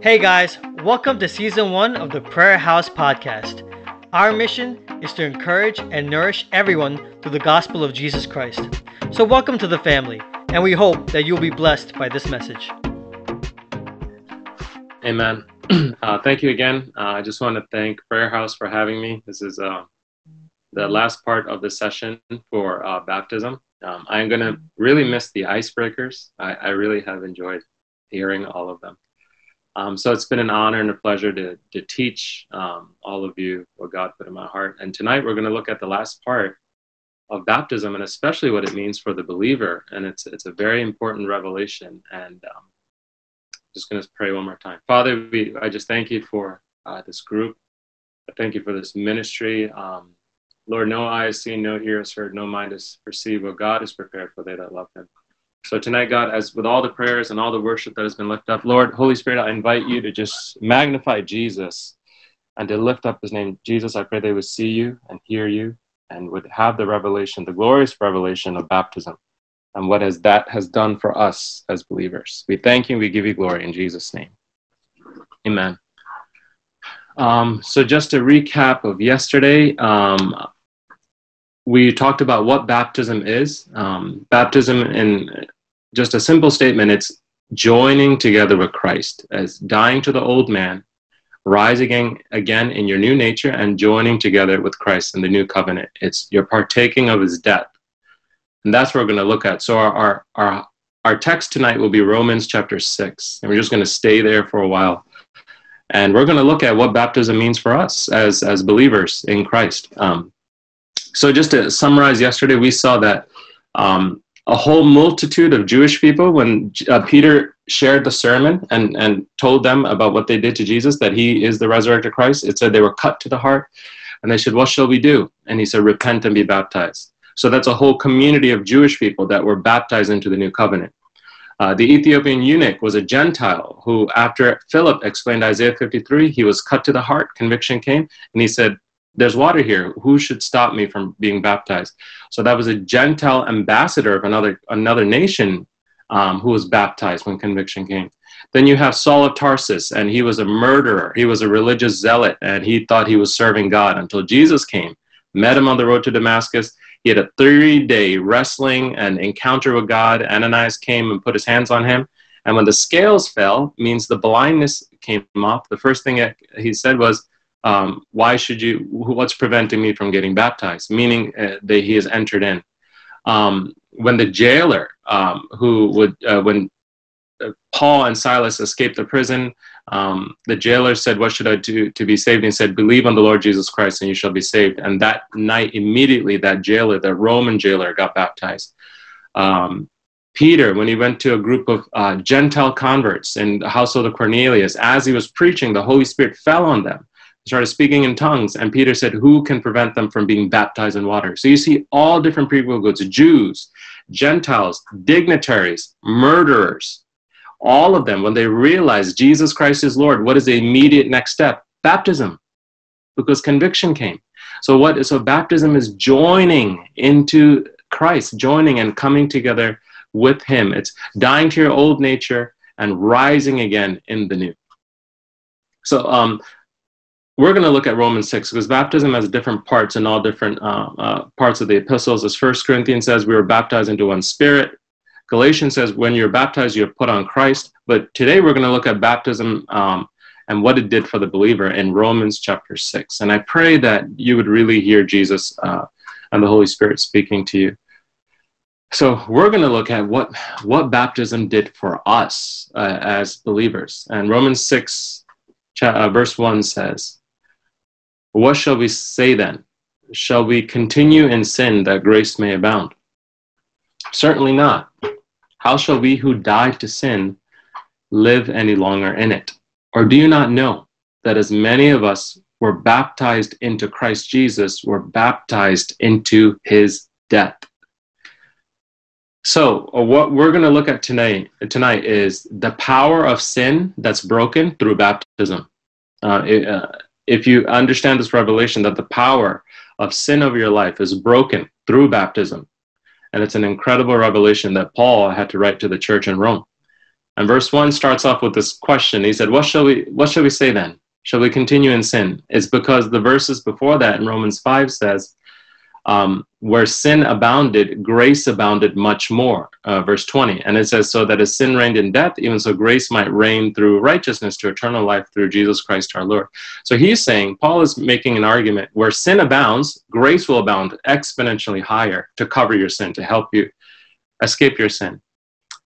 Hey guys, welcome to season one of the Prayer House podcast. Our mission is to encourage and nourish everyone through the gospel of Jesus Christ. So, welcome to the family, and we hope that you'll be blessed by this message. Amen. Uh, thank you again. Uh, I just want to thank Prayer House for having me. This is uh, the last part of the session for uh, baptism. Um, I'm going to really miss the icebreakers. I, I, really have enjoyed hearing all of them. Um, so it's been an honor and a pleasure to, to teach um, all of you what God put in my heart. And tonight we're going to look at the last part of baptism and especially what it means for the believer. And it's, it's a very important revelation. And um, just going to pray one more time. Father, we, I just thank you for uh, this group. I thank you for this ministry. Um, Lord, no eye has seen, no ears heard, no mind has perceived what God has prepared for they that love him. So tonight, God, as with all the prayers and all the worship that has been lifted up, Lord, Holy Spirit, I invite you to just magnify Jesus and to lift up his name. Jesus, I pray they would see you and hear you and would have the revelation, the glorious revelation of baptism and what has that has done for us as believers. We thank you. We give you glory in Jesus' name. Amen. Um, so just a recap of yesterday, um, we talked about what baptism is. Um, baptism, in just a simple statement, it's joining together with Christ as dying to the old man, rising again in your new nature, and joining together with Christ in the new covenant. It's you're partaking of his death and that's what we're going to look at. So our, our, our, our text tonight will be Romans chapter 6. And we're just going to stay there for a while. And we're going to look at what baptism means for us as, as believers in Christ. Um, so just to summarize, yesterday we saw that um, a whole multitude of Jewish people, when uh, Peter shared the sermon and, and told them about what they did to Jesus, that he is the resurrected Christ, it said they were cut to the heart. And they said, What shall we do? And he said, Repent and be baptized. So that's a whole community of Jewish people that were baptized into the new covenant. Uh, the Ethiopian eunuch was a Gentile who, after Philip explained Isaiah 53, he was cut to the heart, conviction came, and he said, There's water here. Who should stop me from being baptized? So that was a Gentile ambassador of another, another nation um, who was baptized when conviction came. Then you have Saul of Tarsus, and he was a murderer. He was a religious zealot, and he thought he was serving God until Jesus came, met him on the road to Damascus, he had a three day wrestling and encounter with God. Ananias came and put his hands on him. And when the scales fell, means the blindness came off, the first thing he said was, um, Why should you, what's preventing me from getting baptized? Meaning uh, that he has entered in. Um, when the jailer, um, who would, uh, when uh, Paul and Silas escaped the prison, um, the jailer said, What should I do to be saved? And he said, Believe on the Lord Jesus Christ and you shall be saved. And that night, immediately, that jailer, the Roman jailer, got baptized. Um, Peter, when he went to a group of uh, Gentile converts in the household of Cornelius, as he was preaching, the Holy Spirit fell on them. Started speaking in tongues, and Peter said, Who can prevent them from being baptized in water? So you see all different people groups Jews, Gentiles, dignitaries, murderers, all of them, when they realize Jesus Christ is Lord, what is the immediate next step? Baptism, because conviction came. So what? So baptism is joining into Christ, joining and coming together with Him. It's dying to your old nature and rising again in the new. So um, we're going to look at Romans 6 because baptism has different parts in all different uh, uh, parts of the epistles. As First Corinthians says, we were baptized into one spirit. Galatians says when you're baptized, you're put on Christ. But today we're going to look at baptism um, and what it did for the believer in Romans chapter 6. And I pray that you would really hear Jesus uh, and the Holy Spirit speaking to you. So we're going to look at what, what baptism did for us uh, as believers. And Romans 6, uh, verse 1 says, What shall we say then? Shall we continue in sin that grace may abound? Certainly not. How shall we who died to sin live any longer in it? Or do you not know that as many of us were baptized into Christ Jesus were baptized into his death? So, uh, what we're going to look at tonight, tonight is the power of sin that's broken through baptism. Uh, it, uh, if you understand this revelation that the power of sin over your life is broken through baptism, and it's an incredible revelation that Paul had to write to the church in Rome. And verse 1 starts off with this question. He said, What shall we what shall we say then? Shall we continue in sin? It's because the verses before that in Romans 5 says, um, where sin abounded, grace abounded much more. Uh, verse 20. And it says, So that as sin reigned in death, even so grace might reign through righteousness to eternal life through Jesus Christ our Lord. So he's saying, Paul is making an argument where sin abounds, grace will abound exponentially higher to cover your sin, to help you escape your sin.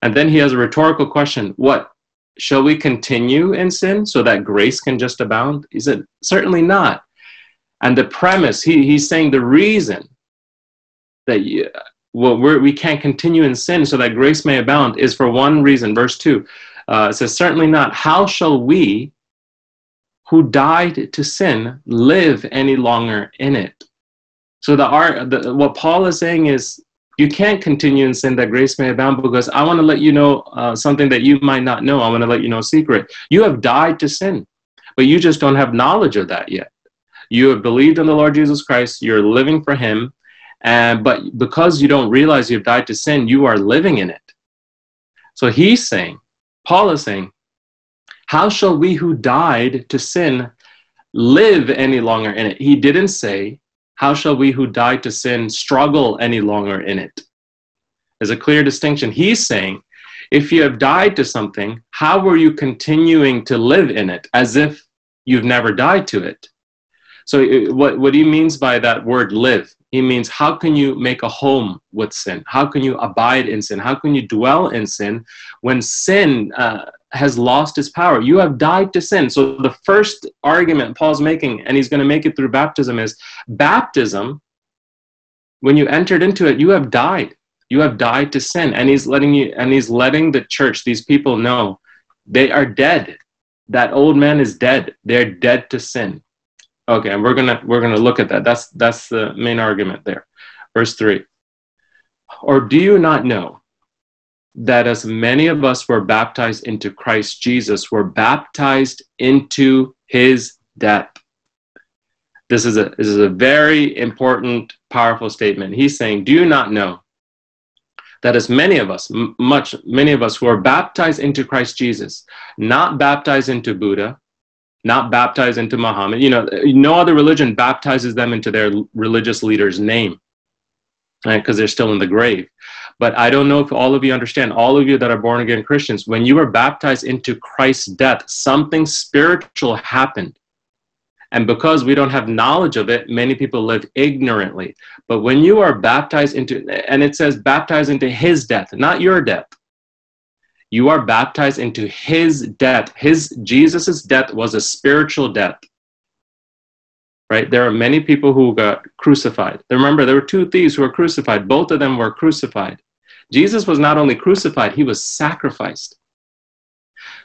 And then he has a rhetorical question What? Shall we continue in sin so that grace can just abound? He said, Certainly not. And the premise, he, he's saying the reason that you, well, we're, we can't continue in sin so that grace may abound is for one reason. Verse 2 uh, says, Certainly not. How shall we who died to sin live any longer in it? So the the, what Paul is saying is, you can't continue in sin that grace may abound because I want to let you know uh, something that you might not know. I want to let you know a secret. You have died to sin, but you just don't have knowledge of that yet. You have believed in the Lord Jesus Christ. You're living for Him, and but because you don't realize you've died to sin, you are living in it. So he's saying, Paul is saying, how shall we who died to sin live any longer in it? He didn't say, how shall we who died to sin struggle any longer in it? There's a clear distinction. He's saying, if you have died to something, how are you continuing to live in it as if you've never died to it? So, uh, what, what he means by that word live he means how can you make a home with sin? How can you abide in sin? How can you dwell in sin when sin uh, has lost its power? You have died to sin. So the first argument Paul's making, and he's going to make it through baptism, is baptism. When you entered into it, you have died. You have died to sin, and he's letting you, and he's letting the church, these people know, they are dead. That old man is dead. They're dead to sin. Okay, and we're gonna we're gonna look at that. That's that's the main argument there. Verse three. Or do you not know that as many of us were baptized into Christ Jesus, were baptized into his death? This is a this is a very important, powerful statement. He's saying, Do you not know that as many of us, much many of us who are baptized into Christ Jesus, not baptized into Buddha, not baptized into Muhammad. You know, no other religion baptizes them into their religious leader's name, right? Because they're still in the grave. But I don't know if all of you understand, all of you that are born again Christians, when you were baptized into Christ's death, something spiritual happened. And because we don't have knowledge of it, many people live ignorantly. But when you are baptized into, and it says baptized into his death, not your death, you are baptized into his death. His Jesus's death was a spiritual death. Right? There are many people who got crucified. Remember, there were two thieves who were crucified. Both of them were crucified. Jesus was not only crucified, he was sacrificed.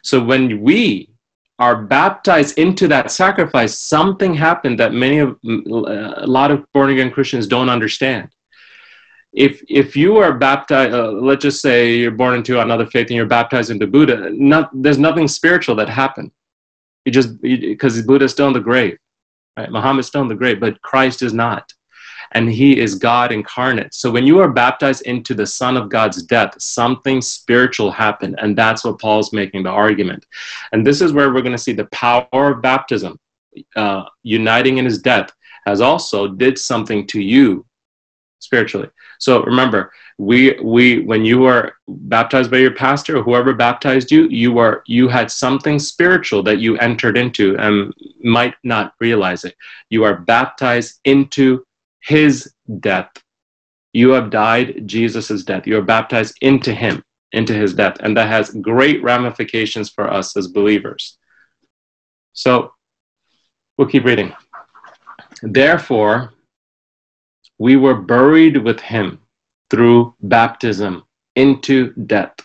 So when we are baptized into that sacrifice, something happened that many of a lot of born again Christians don't understand if if you are baptized uh, let's just say you're born into another faith and you're baptized into buddha not there's nothing spiritual that happened. You just because buddha is still in the grave right? Muhammad's still in the grave but christ is not. And he is god incarnate. So when you are baptized into the son of god's death something spiritual happened. And that's what paul's making the argument. And this is where we're going to see the power of baptism uh, uniting in his death has also did something to you spiritually so remember, we we when you were baptized by your pastor or whoever baptized you, you were you had something spiritual that you entered into and might not realize it. You are baptized into his death. You have died Jesus' death. You are baptized into him, into his death. And that has great ramifications for us as believers. So we'll keep reading. Therefore, we were buried with him through baptism into death.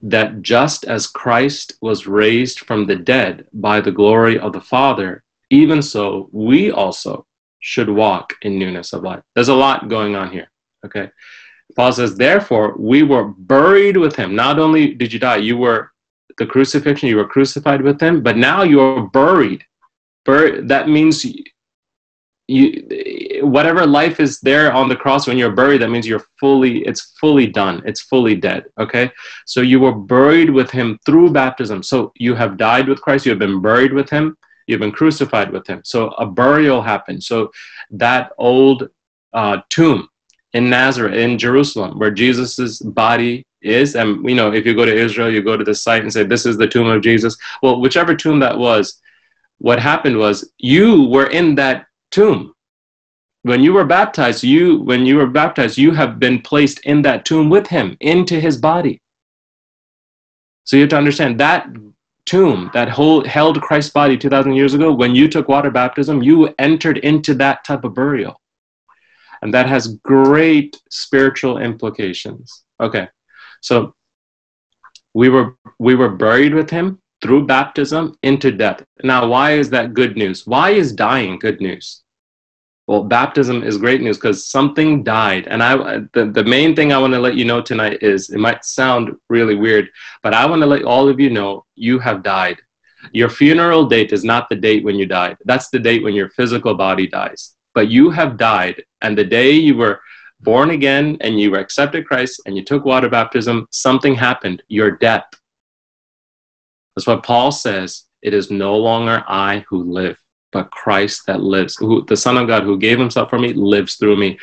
That just as Christ was raised from the dead by the glory of the Father, even so we also should walk in newness of life. There's a lot going on here. Okay. Paul says, therefore, we were buried with him. Not only did you die, you were the crucifixion, you were crucified with him, but now you're buried. Bur- that means you whatever life is there on the cross when you're buried that means you're fully it's fully done. It's fully dead okay? So you were buried with him through baptism. So you have died with christ. You have been buried with him. You've been crucified with him. So a burial happened. So that old uh, tomb in nazareth in jerusalem where jesus's body is and you know if you go to israel you go to the site and say this is the tomb of jesus. Well whichever tomb that was what happened was you were in that tomb. When you were baptized, you when you were baptized, you have been placed in that tomb with him into his body. So you have to understand that tomb that hold, held Christ's body 2,000 years ago, when you took water baptism, you entered into that type of burial. And that has great spiritual implications. Okay, so we were, we were buried with him through baptism into death. Now, why is that good news? Why is dying good news? Well, baptism is great news because something died. And I, the, the main thing I want to let you know tonight is it might sound really weird, but I want to let all of you know you have died. Your funeral date is not the date when you died. That's the date when your physical body dies. But you have died. And the day you were born again and you accepted Christ and you took water baptism, something happened. Your death that's what Paul says. It is no longer I who live, but Christ that lives. Who, the Son of God who gave himself for me lives through me.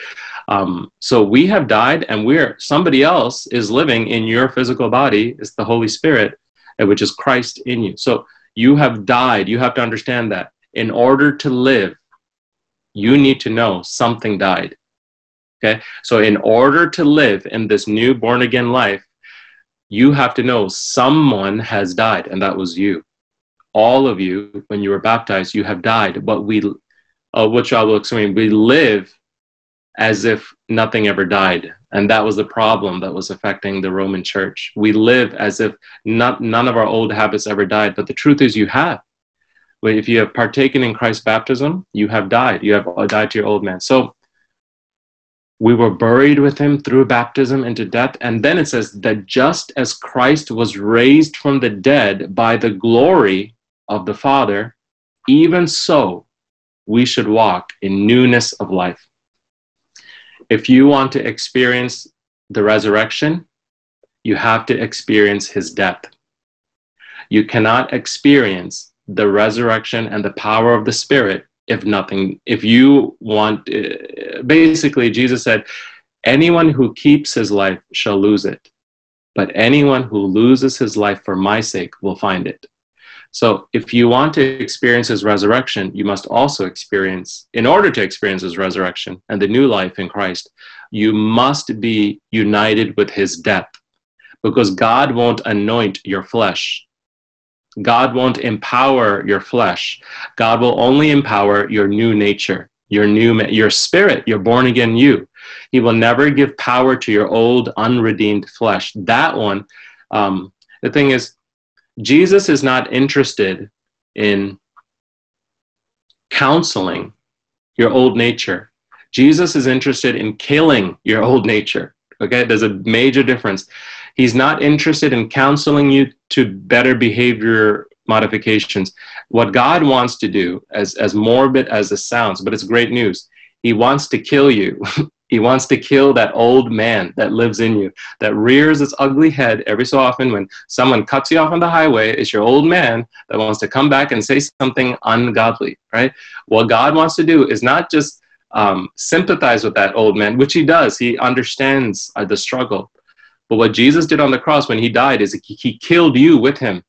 Um, so we have died, and we're somebody else is living in your physical body. It's the Holy Spirit, which is Christ in you. So you have died. You have to understand that. In order to live, you need to know something died. Okay? So in order to live in this new born again life, you have to know someone has died, and that was you. All of you, when you were baptized, you have died, but we, uh, which I will explain, we live as if nothing ever died. And that was the problem that was affecting the Roman church. We live as if not, none of our old habits ever died, but the truth is, you have. If you have partaken in Christ's baptism, you have died. You have died to your old man. So we were buried with him through baptism into death. And then it says that just as Christ was raised from the dead by the glory of the Father, even so we should walk in newness of life. If you want to experience the resurrection, you have to experience his death. You cannot experience the resurrection and the power of the Spirit if nothing if you want uh, basically jesus said anyone who keeps his life shall lose it but anyone who loses his life for my sake will find it. So if you want to experience his resurrection you must also experience in order to experience his resurrection and the new life in christ you must be united with his death because god won't anoint your flesh God won't empower your flesh. God will only empower your new nature, your new your spirit, your born again you. He will never give power to your old unredeemed flesh. That one, um, the thing is, Jesus is not interested in counseling your old nature. Jesus is interested in killing your old nature. Okay, there's a major difference. He's not interested in counseling you to better behavior modifications. What God wants to do, as, as morbid as it sounds, but it's great news, He wants to kill you. he wants to kill that old man that lives in you, that rears its ugly head every so often when someone cuts you off on the highway. It's your old man that wants to come back and say something ungodly, right? What God wants to do is not just um, sympathize with that old man, which he does. He understands uh, the struggle. But what Jesus did on the cross when he died is he killed you with him.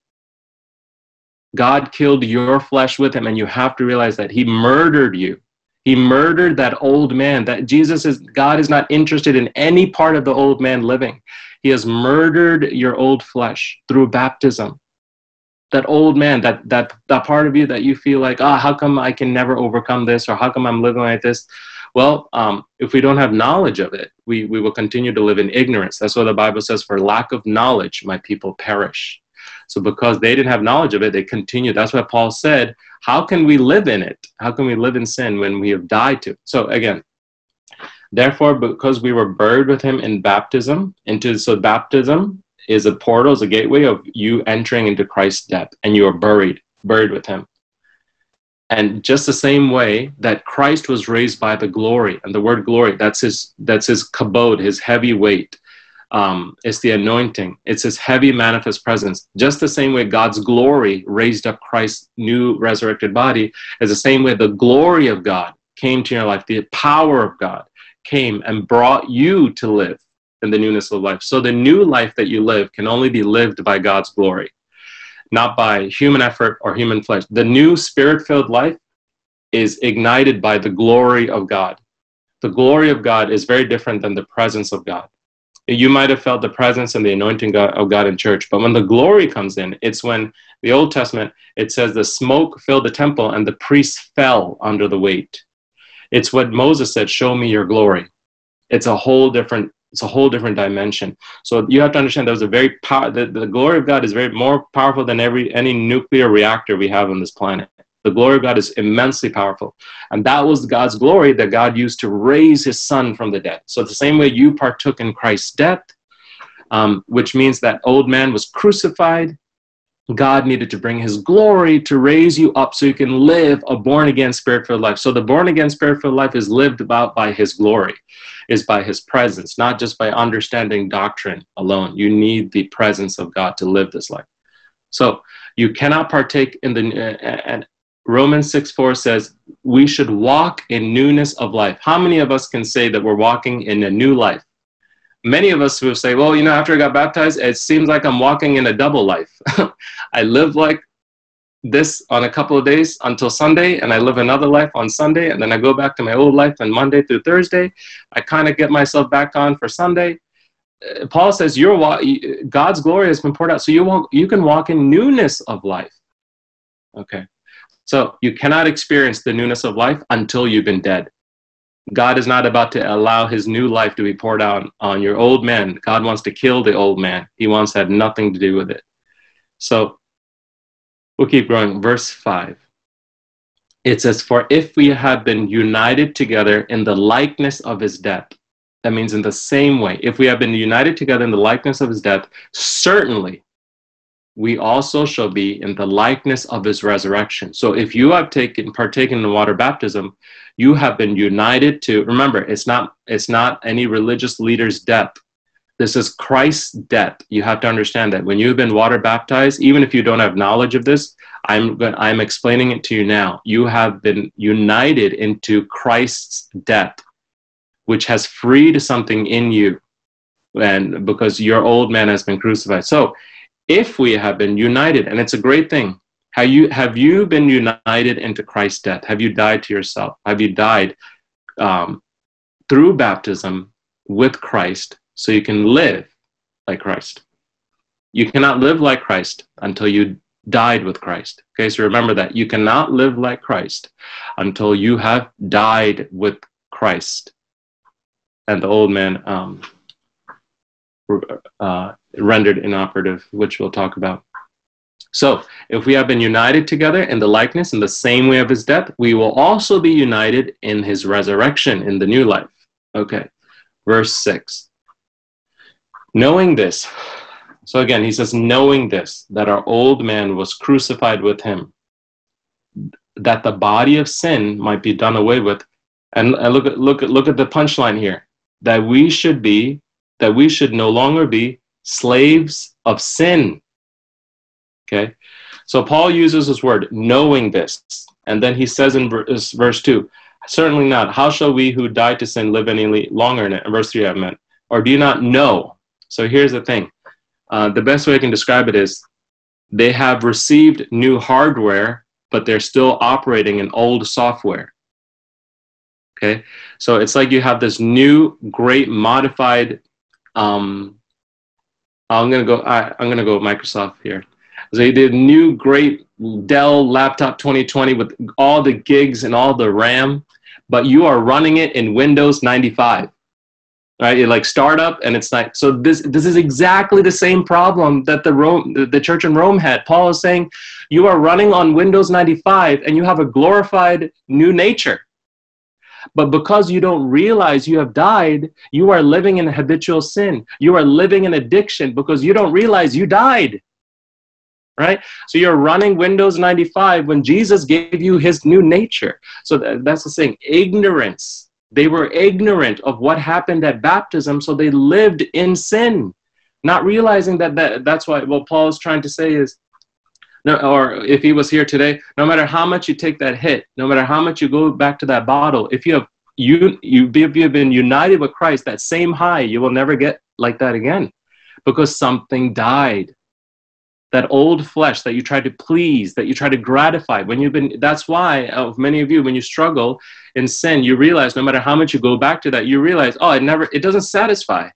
God killed your flesh with him, and you have to realize that he murdered you. He murdered that old man. That Jesus is God is not interested in any part of the old man living. He has murdered your old flesh through baptism. That old man, that that that part of you that you feel like, ah, oh, how come I can never overcome this, or how come I'm living like this? Well, um, if we don't have knowledge of it, we, we will continue to live in ignorance. That's what the Bible says for lack of knowledge, my people perish. So, because they didn't have knowledge of it, they continue. That's what Paul said. How can we live in it? How can we live in sin when we have died to? it? So, again, therefore, because we were buried with him in baptism, into so baptism is a portal, is a gateway of you entering into Christ's death, and you are buried, buried with him. And just the same way that Christ was raised by the glory, and the word glory, that's his that's his kabod, his heavy weight. Um, it's the anointing. It's his heavy manifest presence. Just the same way God's glory raised up Christ's new resurrected body, is the same way the glory of God came to your life. The power of God came and brought you to live in the newness of life. So the new life that you live can only be lived by God's glory not by human effort or human flesh. The new spirit filled life is ignited by the glory of God. The glory of God is very different than the presence of God. You might have felt the presence and the anointing of God in church, but when the glory comes in, it's when the Old Testament, it says the smoke filled the temple and the priests fell under the weight. It's what Moses said, Show me your glory. It's a whole different it's a whole different dimension. So you have to understand that was a very power. The, the glory of God is very more powerful than every any nuclear reactor we have on this planet. The glory of God is immensely powerful, and that was God's glory that God used to raise His Son from the dead. So the same way you partook in Christ's death, um, which means that old man was crucified. God needed to bring his glory to raise you up so you can live a born again spirit filled life. So the born again spirit filled life is lived about by his glory is by his presence, not just by understanding doctrine alone. You need the presence of God to live this life. So you cannot partake in the, uh, and Romans 6 4 says, we should walk in newness of life. How many of us can say that we're walking in a new life? Many of us will say, well, you know, after I got baptized, it seems like I'm walking in a double life. I live like this on a couple of days until Sunday, and I live another life on Sunday, and then I go back to my old life on Monday through Thursday. I kind of get myself back on for Sunday. Uh, Paul says, "Your God's glory has been poured out, so you walk, you can walk in newness of life." Okay, so you cannot experience the newness of life until you've been dead. God is not about to allow His new life to be poured out on your old man. God wants to kill the old man. He wants to have nothing to do with it. So We'll keep going. Verse 5. It says, For if we have been united together in the likeness of his death, that means in the same way, if we have been united together in the likeness of his death, certainly we also shall be in the likeness of his resurrection. So if you have taken partaken in water baptism, you have been united to remember it's not it's not any religious leader's death this is Christ's death. You have to understand that when you've been water baptized, even if you don't have knowledge of this, I'm I'm explaining it to you now. You have been united into Christ's death, which has freed something in you, and because your old man has been crucified. So, if we have been united, and it's a great thing, have you have you been united into Christ's death? Have you died to yourself? Have you died um, through baptism with Christ? so you can live like Christ. You cannot live like Christ until you died with Christ. Okay, so remember that you cannot live like Christ until you have died with Christ. And the old man um, uh, rendered inoperative, which we'll talk about. So, if we have been united together in the likeness in the same way of his death, we will also be united in his resurrection in the new life. Okay, verse 6. Knowing this, so again, he says, knowing this, that our old man was crucified with him, that the body of sin might be done away with. And, look at look at look at the punchline here. That we should be, that we should no longer be slaves of sin. Okay. So Paul uses this word, knowing this. And then he says in verse, verse 2, certainly not. How shall we who died to sin live any longer in it? verse 3, I meant. Or do you not know so here's the thing. Uh, the best way I can describe it is they have received new hardware, but they're still operating in old software. Okay, so it's like you have this new, great, modified. Um, Oh, I'm gonna go. I, I'm gonna go with Microsoft here. So they did new, great Dell laptop 2020 with all the gigs and all the RAM, but you are running it in Windows 95 right you like startup and it's like so this this is exactly the same problem that the rome the church in rome had paul is saying you are running on windows 95 and you have a glorified new nature but because you don't realize you have died you are living in habitual sin you are living in addiction because you don't realize you died right? So you're running Windows 95 when Jesus gave you his new nature. So that's the thing ignorance. They were ignorant of what happened at baptism, so they lived in sin, not realizing that, that that's why what Paul is trying to say is no, or if he was here today, no matter how much you take that hit, no matter how much you go back to that bottle, if you have you you if you have been united with Christ, that same high, you will never get like that again, because something died. That old flesh that you try to please, that you try to gratify. When you've been, that's why of many of you, when you struggle in sin, you realize no matter how much you go back to that, you realize, oh, it never, it doesn't satisfy.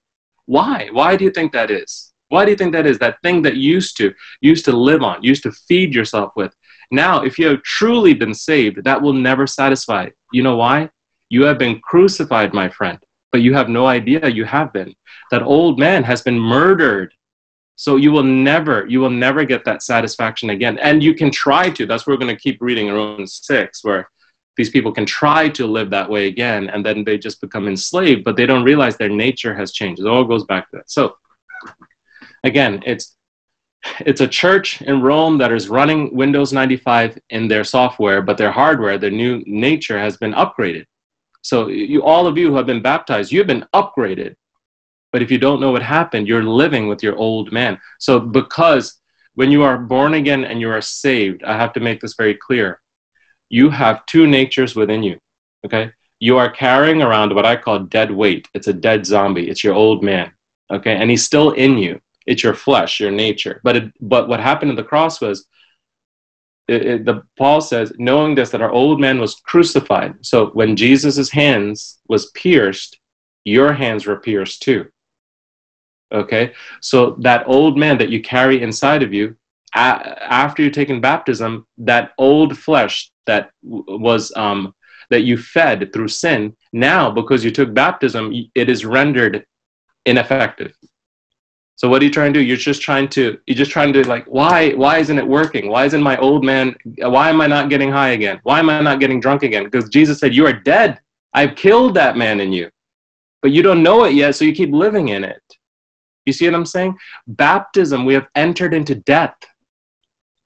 Why? Why do you think that is? Why do you think that is? That thing that used to used to live on, used to feed yourself with. Now, if you have truly been saved, that will never satisfy. You know why? You have been crucified, my friend, but you have no idea you have been. That old man has been murdered. So you will never, you will never get that satisfaction again. And you can try to. That's where we're going to keep reading in Romans 6, where these people can try to live that way again, and then they just become enslaved, but they don't realize their nature has changed. It all goes back to that. So again, it's it's a church in Rome that is running Windows 95 in their software, but their hardware, their new nature has been upgraded. So you, all of you who have been baptized, you've been upgraded. But if you don't know what happened, you're living with your old man. So because when you are born again and you are saved, I have to make this very clear. You have two natures within you. Okay? You are carrying around what I call dead weight. It's a dead zombie. It's your old man. Okay? And he's still in you it's your flesh, your nature. But it, but what happened at the cross was, it, it, the Paul says, knowing this that our old man was crucified. So when Jesus's hands was pierced, your hands were pierced too. Okay, so that old man that you carry inside of you, a- after you've taken baptism, that old flesh that w- was um, that you fed through sin, now because you took baptism, it is rendered ineffective. So what are you trying to do? You're just trying to you're just trying to like why why isn't it working? Why isn't my old man why am I not getting high again? Why am I not getting drunk again? Because Jesus said you are dead. I've killed that man in you. But you don't know it yet, so you keep living in it. You see what I'm saying? Baptism, we have entered into death.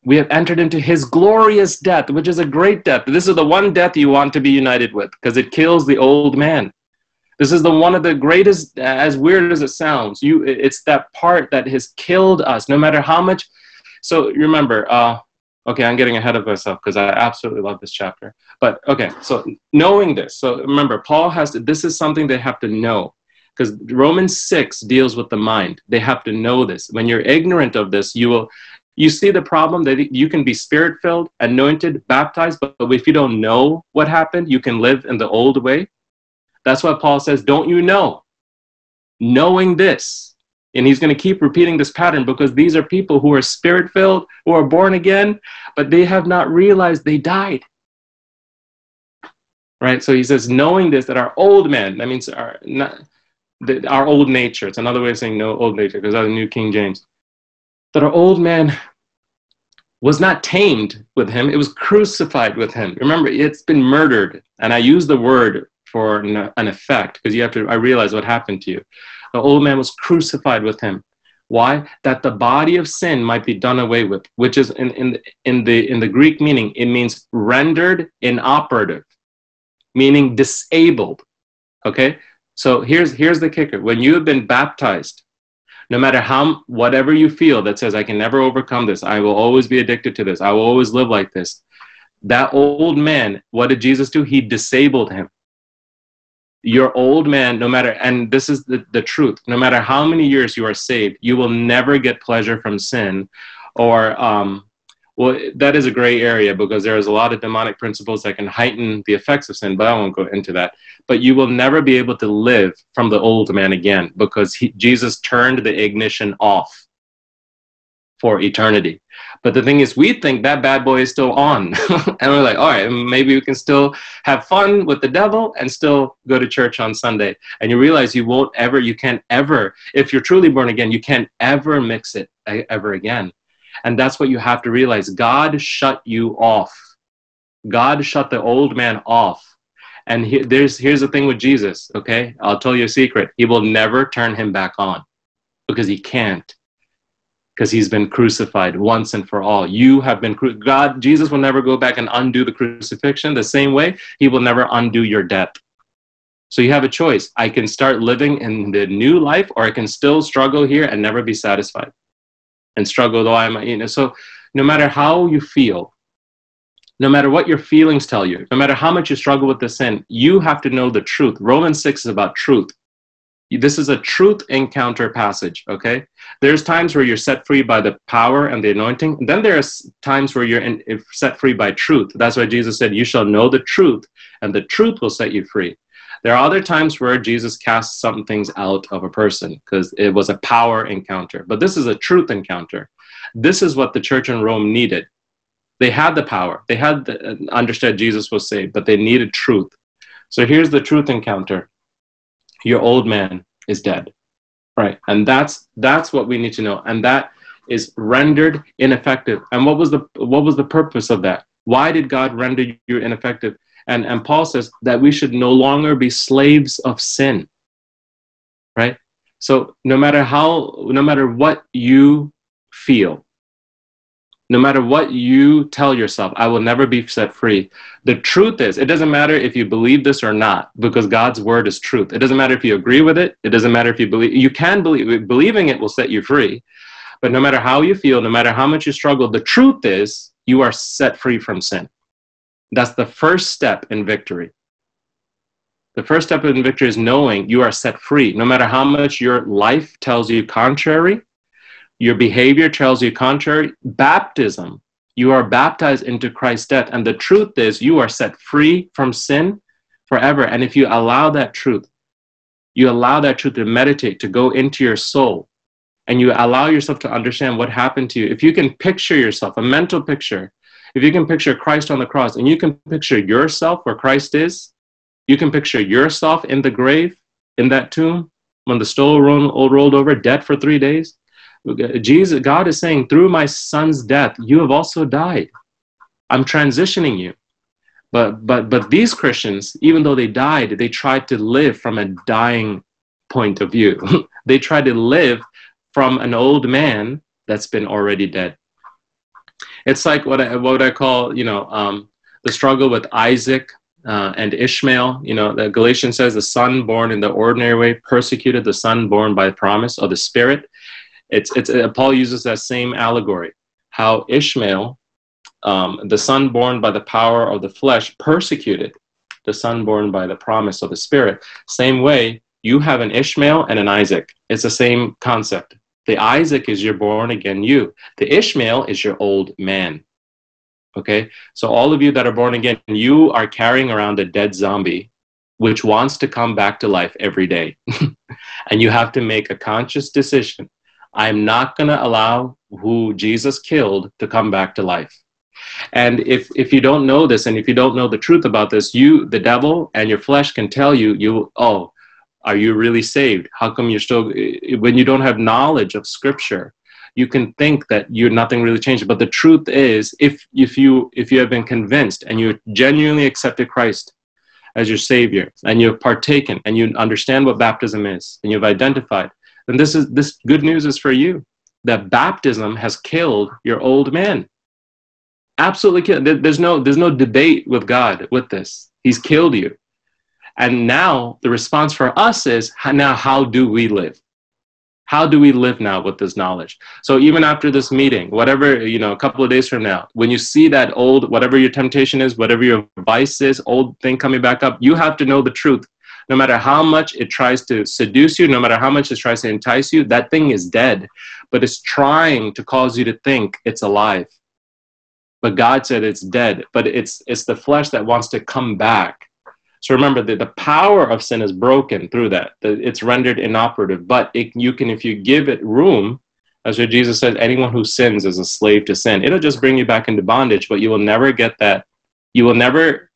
We have entered into his glorious death, which is a great death. This is the one death you want to be united with because it kills the old man. This is the one of the greatest, as weird as it sounds. You, it's that part that has killed us, no matter how much. So remember, uh, okay, I'm getting ahead of myself because I absolutely love this chapter. But okay, so knowing this, so remember, Paul has to, this is something they have to know because Romans 6 deals with the mind. They have to know this. When you're ignorant of this, you will, you see the problem that you can be spirit filled, anointed, baptized, but if you don't know what happened, you can live in the old way. That's why Paul says, Don't you know? Knowing this. And he's going to keep repeating this pattern because these are people who are spirit filled, who are born again, but they have not realized they died. Right? So he says, knowing this, that our old man, that means our, not, our old nature, it's another way of saying no old nature because that's the New King James, that our old man was not tamed with him, it was crucified with him. Remember, it's been murdered. And I use the word for an, effect because you have to i realize what happened to you. The old man was crucified with him. Why? That the body of sin might be done away with which is in, in, in the in the greek meaning it means rendered inoperative meaning disabled. Okay? So here's here's the kicker. When you have been baptized no matter how whatever you feel that says i can never overcome this. I will always be addicted to this. I will always live like this that old man what did jesus do? He disabled him your old man, no matter, and this is the, the truth, no matter how many years you are saved, you will never get pleasure from sin. Or, um, well, that is a gray area because there is a lot of demonic principles that can heighten the effects of sin, but I won't go into that. But you will never be able to live from the old man again because he, Jesus turned the ignition off for eternity. But the thing is, we think that bad boy is still on. and we're like, all right, maybe we can still have fun with the devil and still go to church on Sunday. And you realize you won't ever, you can't ever, if you're truly born again, you can't ever mix it ever again. And that's what you have to realize. God shut you off. God shut the old man off. And he, there's, here's the thing with Jesus, okay? I'll tell you a secret. He will never turn him back on because he can't because he's been crucified once and for all. You have been cru- God, Jesus will never go back and undo the crucifixion the same way he will never undo your death. So you have a choice. I can start living in the new life or I can still struggle here and never be satisfied. And struggle though I'm, you know, so no matter how you feel, no matter what your feelings tell you, no matter how much you struggle with the sin, you have to know the truth. Romans 6 is about truth. This is a truth encounter passage, okay? There's times where you're set free by the power and the anointing. Then there's times where you're in, set free by truth. That's why Jesus said, You shall know the truth, and the truth will set you free. There are other times where Jesus casts some things out of a person because it was a power encounter. But this is a truth encounter. This is what the church in Rome needed. They had the power. They had the, uh, understood Jesus was saved, but they needed truth. So here's the truth encounter. Your old man is dead. Right? And that's that's what we need to know. And that is rendered ineffective. And what was the what was the purpose of that? Why did God render you ineffective? And and Paul says that we should no longer be slaves of sin. Right? So no matter how no matter what you feel, no matter what you tell yourself, I will never be set free. The truth is, it doesn't matter if you believe this or not, because God's word is truth. It doesn't matter if you agree with it. It doesn't matter if you believe. You can believe. Believing it will set you free. But no matter how you feel, no matter how much you struggle, the truth is you are set free from sin. That's the first step in victory. The first step in victory is knowing you are set free. No matter how much your life tells you contrary, your behavior tells you contrary. Baptism, you are baptized into Christ's death. And the truth is, you are set free from sin forever. And if you allow that truth, you allow that truth to meditate, to go into your soul, and you allow yourself to understand what happened to you. If you can picture yourself, a mental picture, if you can picture Christ on the cross and you can picture yourself where Christ is, you can picture yourself in the grave, in that tomb, when the stone rolled, over, dead for three days. Jesus, God is saying, through my son's death, you have also died. I'm transitioning you. But but but these Christians, even though they died, they tried to live from a dying point of view. they tried to live from an old man that's been already dead. It's like what I, what I call, you know, um, the struggle with Isaac uh, and Ishmael. You know, the Galatians says the son born in the ordinary way persecuted the son born by promise of the Spirit. It's, it's, uh, Paul uses that same allegory, how Ishmael, um, the son born by the power of the flesh, persecuted the son born by the promise of the Spirit. Same way, you have an Ishmael and an Isaac. It's the same concept. The Isaac is your born again you. The Ishmael is your old man. Okay? So, all of you that are born again, you are carrying around a dead zombie which wants to come back to life every day. and you have to make a conscious decision I'm not going to allow who Jesus killed to come back to life. And if, if you don't know this and if you don't know the truth about this, you, the devil, and your flesh can tell you, you, oh, are you really saved? How come you're still, when you don't have knowledge of scripture, you can think that you're nothing really changed. But the truth is, if, if, you, if you have been convinced and you genuinely accepted Christ as your Savior and you've partaken and you understand what baptism is and you've identified, then this is this good news is for you that baptism has killed your old man. Absolutely killed there's no there's no debate with god with this. He's killed you. And now the response for us is now how do we live? How do we live now with this knowledge? So even after this meeting whatever you know a couple of days from now when you see that old whatever your temptation is whatever your vice is old thing coming back up you have to know the truth no matter how much it tries to seduce you, no matter how much it tries to entice you, that thing is dead. But it's trying to cause you to think it's alive. But God said it's dead. But it's it's the flesh that wants to come back. So remember that the power of sin is broken through that. It's rendered inoperative. But it, you can, if you give it room, as what Jesus said, anyone who sins is a slave to sin. It'll just bring you back into bondage, but you will never get that. You will never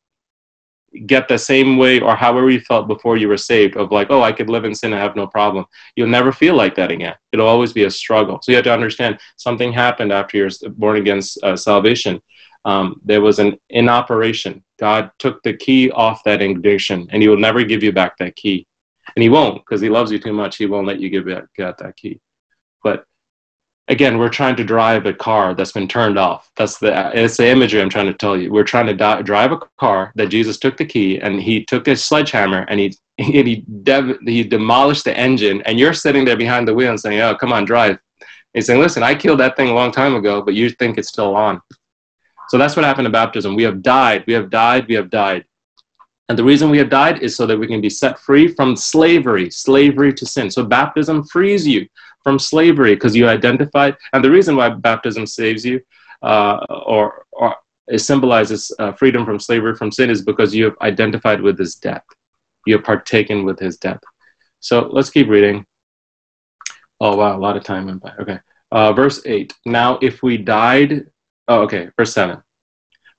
get the same way or however you felt before you were saved of like oh i could live in sin and have no problem. You'll never feel like that again. It'll always be a struggle. So you have to understand something happened after your born again uh, salvation. Um, there was an inoperation god took the key off that ignition and he will never give you back that key. And he won't because he loves you too much. He won't let you give back that key again, we're trying to drive a car that's been turned off. That's the it's the imagery I'm trying to tell you. We're trying to di- drive a car that Jesus took the key and he took a sledgehammer and he and he dev- he demolished the engine and you're sitting there behind the wheel and saying, "Oh, come on, drive." He's saying, "Listen, I killed that thing a long time ago, but you think it's still on." So that's what happened to baptism. We have died. We have died. We have died. And the reason we have died is so that we can be set free from slavery, slavery to sin. So baptism frees you from slavery because you identified. And the reason why baptism saves you uh, or, or it symbolizes uh, freedom from slavery from sin is because you have identified with his death. You have partaken with his death. So let's keep reading. Oh, wow, a lot of time went by. Okay. Uh, verse 8. Now, if we died, oh, okay, verse 7.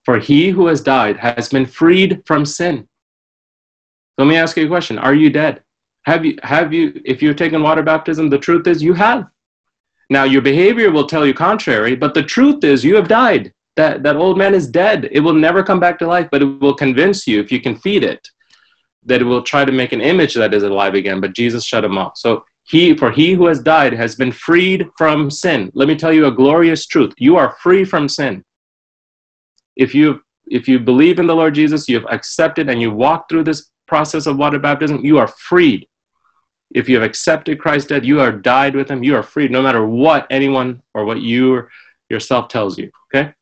For he who has died has been freed from sin. Let me ask you a question Are you dead? Have you, have you, if you've taken water baptism, the truth is you have. Now, your behavior will tell you contrary, but the truth is you have died. That, that old man is dead. It will never come back to life, but it will convince you, if you can feed it, that it will try to make an image that is alive again. But Jesus shut him off. So, he, for he who has died has been freed from sin. Let me tell you a glorious truth. You are free from sin. If you if you believe in the Lord Jesus, you have accepted and you walk through this process of water baptism, you are freed. If you have accepted Christ's death, you are died with him, you are freed no matter what anyone or what you yourself tells you. Okay?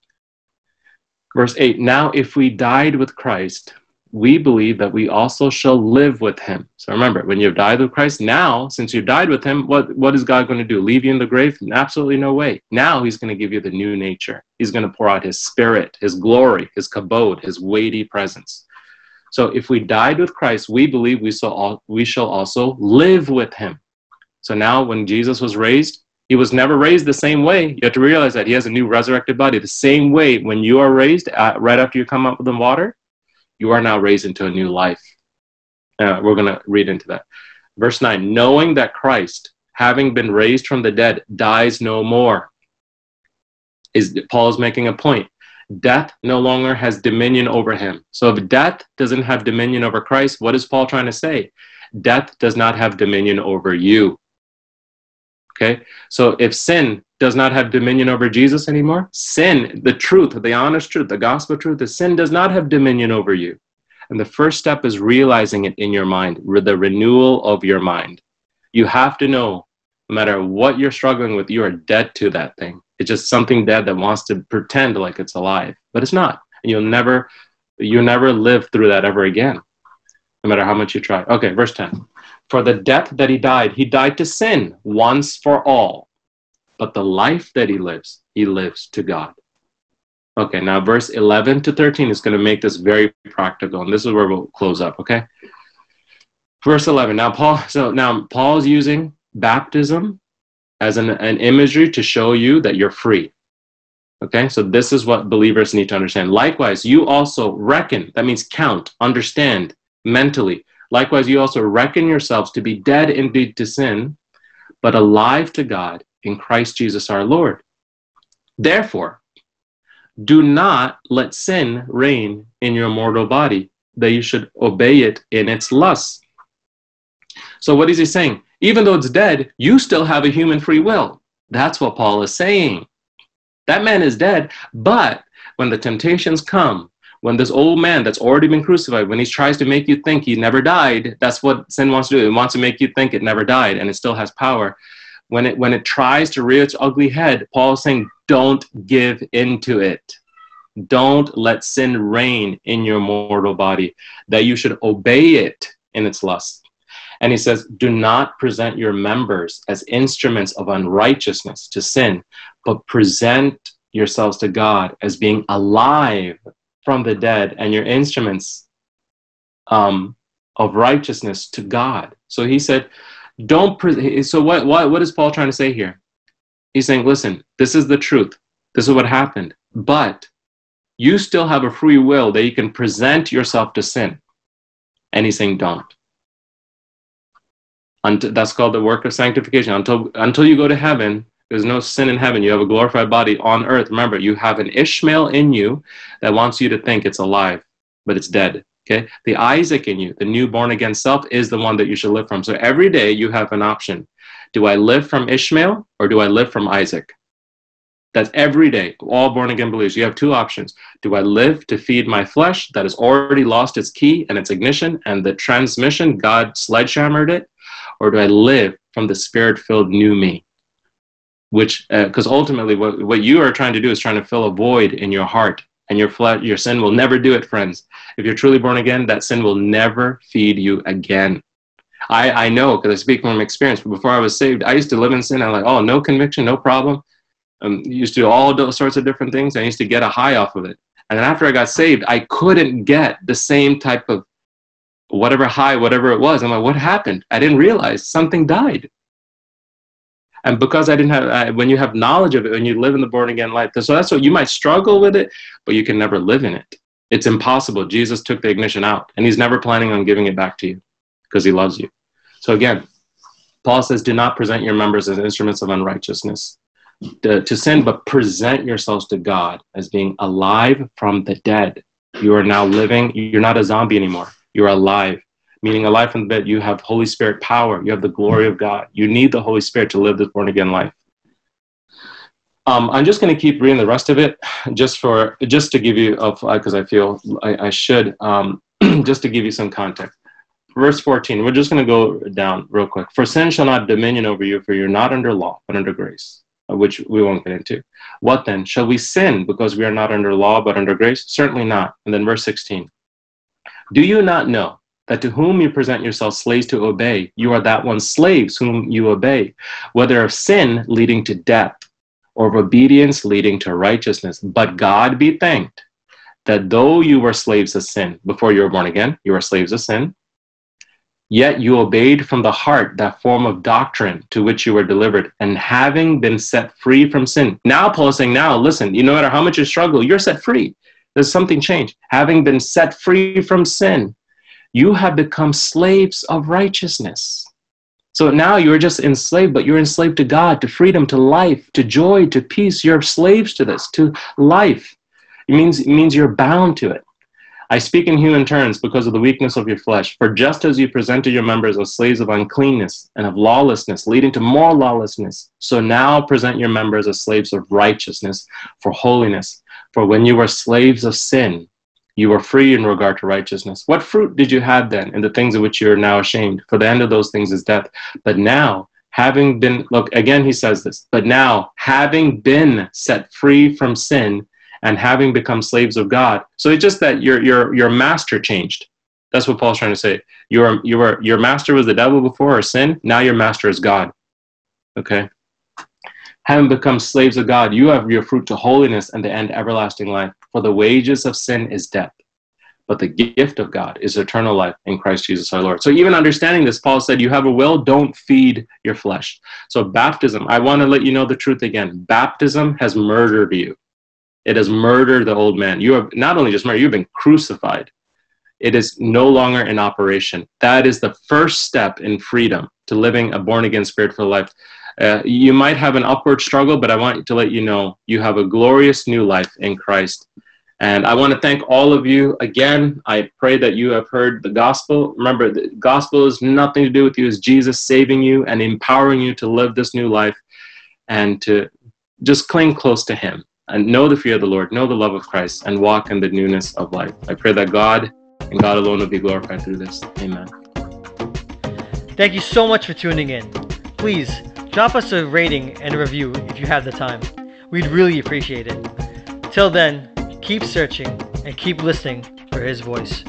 Verse 8 Now, if we died with Christ, we believe that we also shall live with him. So remember, when you've died with Christ, now, since you've died with him, what, what is God going to do? Leave you in the grave? Absolutely no way. Now he's going to give you the new nature. He's going to pour out his spirit, his glory, his kabod, his weighty presence. So if we died with Christ, we believe we shall, we shall also live with him. So now when Jesus was raised, he was never raised the same way. You have to realize that he has a new resurrected body. The same way when you are raised, uh, right after you come up with the water, you are now raised into a new life. Uh, we're going to read into that. Verse 9 knowing that Christ, having been raised from the dead, dies no more. Is Paul is making a point death no longer has dominion over him. So if death doesn't have dominion over Christ, what is Paul trying to say? Death does not have dominion over you. Okay? So if sin does not have dominion over Jesus anymore, sin, the truth, the honest truth, the gospel truth, the sin does not have dominion over you. And the first step is realizing it in your mind, the renewal of your mind. You have to know, no matter what you're struggling with, you are dead to that thing. It's just something dead that wants to pretend like it's alive, but it's not. You'll never, you'll never live through that ever again, no matter how much you try. Okay, verse 10. For the death that he died, he died to sin once for all. But the life that he lives, he lives to God. Okay, now verse 11 to 13 is going to make this very practical, and this is where we'll close up, okay? Verse 11. Now Paul so now Paul's using baptism as an, an imagery to show you that you're free. Okay, so this is what believers need to understand. Likewise, you also reckon, that means count, understand mentally. Likewise, you also reckon yourselves to be dead indeed to sin, but alive to God in Christ Jesus our Lord. Therefore, do not let sin reign in your mortal body, that you should obey it in its lusts. So, what is he saying? Even though it's dead, you still have a human free will. That's what Paul is saying. That man is dead, but when the temptations come, when this old man that's already been crucified, when he tries to make you think he never died, that's what sin wants to do. It wants to make you think it never died and it still has power. When it when it tries to rear its ugly head, Paul is saying, don't give into it. Don't let sin reign in your mortal body, that you should obey it in its lust. And he says, Do not present your members as instruments of unrighteousness to sin, but present yourselves to God as being alive from the dead and your instruments um, of righteousness to God. So he said, Don't. Pre- so what, what, what is Paul trying to say here? He's saying, Listen, this is the truth. This is what happened. But you still have a free will that you can present yourself to sin. And he's saying, Don't until, that's called the work of sanctification. Until until you go to heaven, there's no sin in heaven. You have a glorified body on earth. Remember, you have an Ishmael in you that wants you to think it's alive, but it's dead. Okay? The Isaac in you, the new born again self, is the one that you should live from. So every day you have an option. Do I live from Ishmael or do I live from Isaac? That's every day, all born again believers. You have two options. Do I live to feed my flesh that has already lost its key and its ignition and the transmission? God sledgehammered it. Or do I live from the spirit filled new me? Which, because uh, ultimately, what, what you are trying to do is trying to fill a void in your heart and your flesh, your sin will never do it, friends. If you're truly born again, that sin will never feed you again. I, I know because I speak from experience. Before I was saved, I used to live in sin. I'm like, oh, no conviction, no problem um, used to do all those sorts of different things. I used to get a high off of it. And then after I got saved, I couldn't get the same type of whatever high, whatever it was. I'm like, what happened? I didn't realize something died. And because I didn't have, uh, when you have knowledge of it, when you live in the born again life, so that's what you might struggle with it, but you can never live in it. It's impossible. Jesus took the ignition out, and he's never planning on giving it back to you because he loves you. So again, Paul says, do not present your members as instruments of unrighteousness to, to sin, but present yourselves to God as being alive from the dead. You are now living, you're not a zombie anymore. You're alive, meaning alive from the dead. You have Holy Spirit power, you have the glory of God. You need the Holy Spirit to live this born again life. Um, I'm just going to keep reading the rest of it, just for just to give you, because uh, I feel I, I should, um, just to give you some context. Verse 14. We're just going to go down real quick. For sin shall not dominion over you, for you're not under law, but under grace which we won't get into. What then? Shall we sin because we are not under law but under grace? Certainly not. And then verse 16. Do you not know that to whom you present yourselves slaves to obey, you are that one slaves whom you obey, whether of sin leading to death or of obedience leading to righteousness? But God be thanked that though you were slaves of sin before you were born again, you were slaves of sin, Yet you obeyed from the heart that form of doctrine to which you were delivered, and having been set free from sin. Now, Paul is saying, now listen, you no matter how much you struggle, you're set free. There's something changed. Having been set free from sin, you have become slaves of righteousness. So now you're just enslaved, but you're enslaved to God, to freedom, to life, to joy, to peace. You're slaves to this, to life. It means, it means you're bound to it. I speak in human terms because of the weakness of your flesh. For just as you presented your members as slaves of uncleanness and of lawlessness, leading to more lawlessness, so now present your members as slaves of righteousness for holiness. For when you were slaves of sin, you were free in regard to righteousness. What fruit did you have then in the things of which you are now ashamed? For the end of those things is death. But now, having been, look, again, he says this, but now, having been set free from sin, and having become slaves of God. So it's just that your your your master changed. That's what Paul's trying to say. Your your your master was the devil before or sin. Now your master is God. Okay. Having become slaves of God, you have your fruit to holiness and the end everlasting life. For the wages of sin is death, but the gift of God is eternal life in Christ Jesus our Lord. So even understanding this, Paul said, You have a will, don't feed your flesh. So baptism, I want to let you know the truth again. Baptism has murdered you. It has murdered the old man. You have not only just murdered, you've been crucified. It is no longer in operation. That is the first step in freedom to living a born again spirit filled life. Uh, you might have an upward struggle, but I want to let you know you have a glorious new life in Christ. And I want to thank all of you again. I pray that you have heard the gospel. Remember, the gospel is nothing to do with you, it's Jesus saving you and empowering you to live this new life and to just cling close to Him and know the fear of the Lord, know the love of Christ, and walk in the newness of life. I pray that God and God alone will be glorified through this. Amen. Thank you so much for tuning in. Please drop us a rating and a review if you have the time. We'd really appreciate it. Till then, keep searching and keep listening for His voice.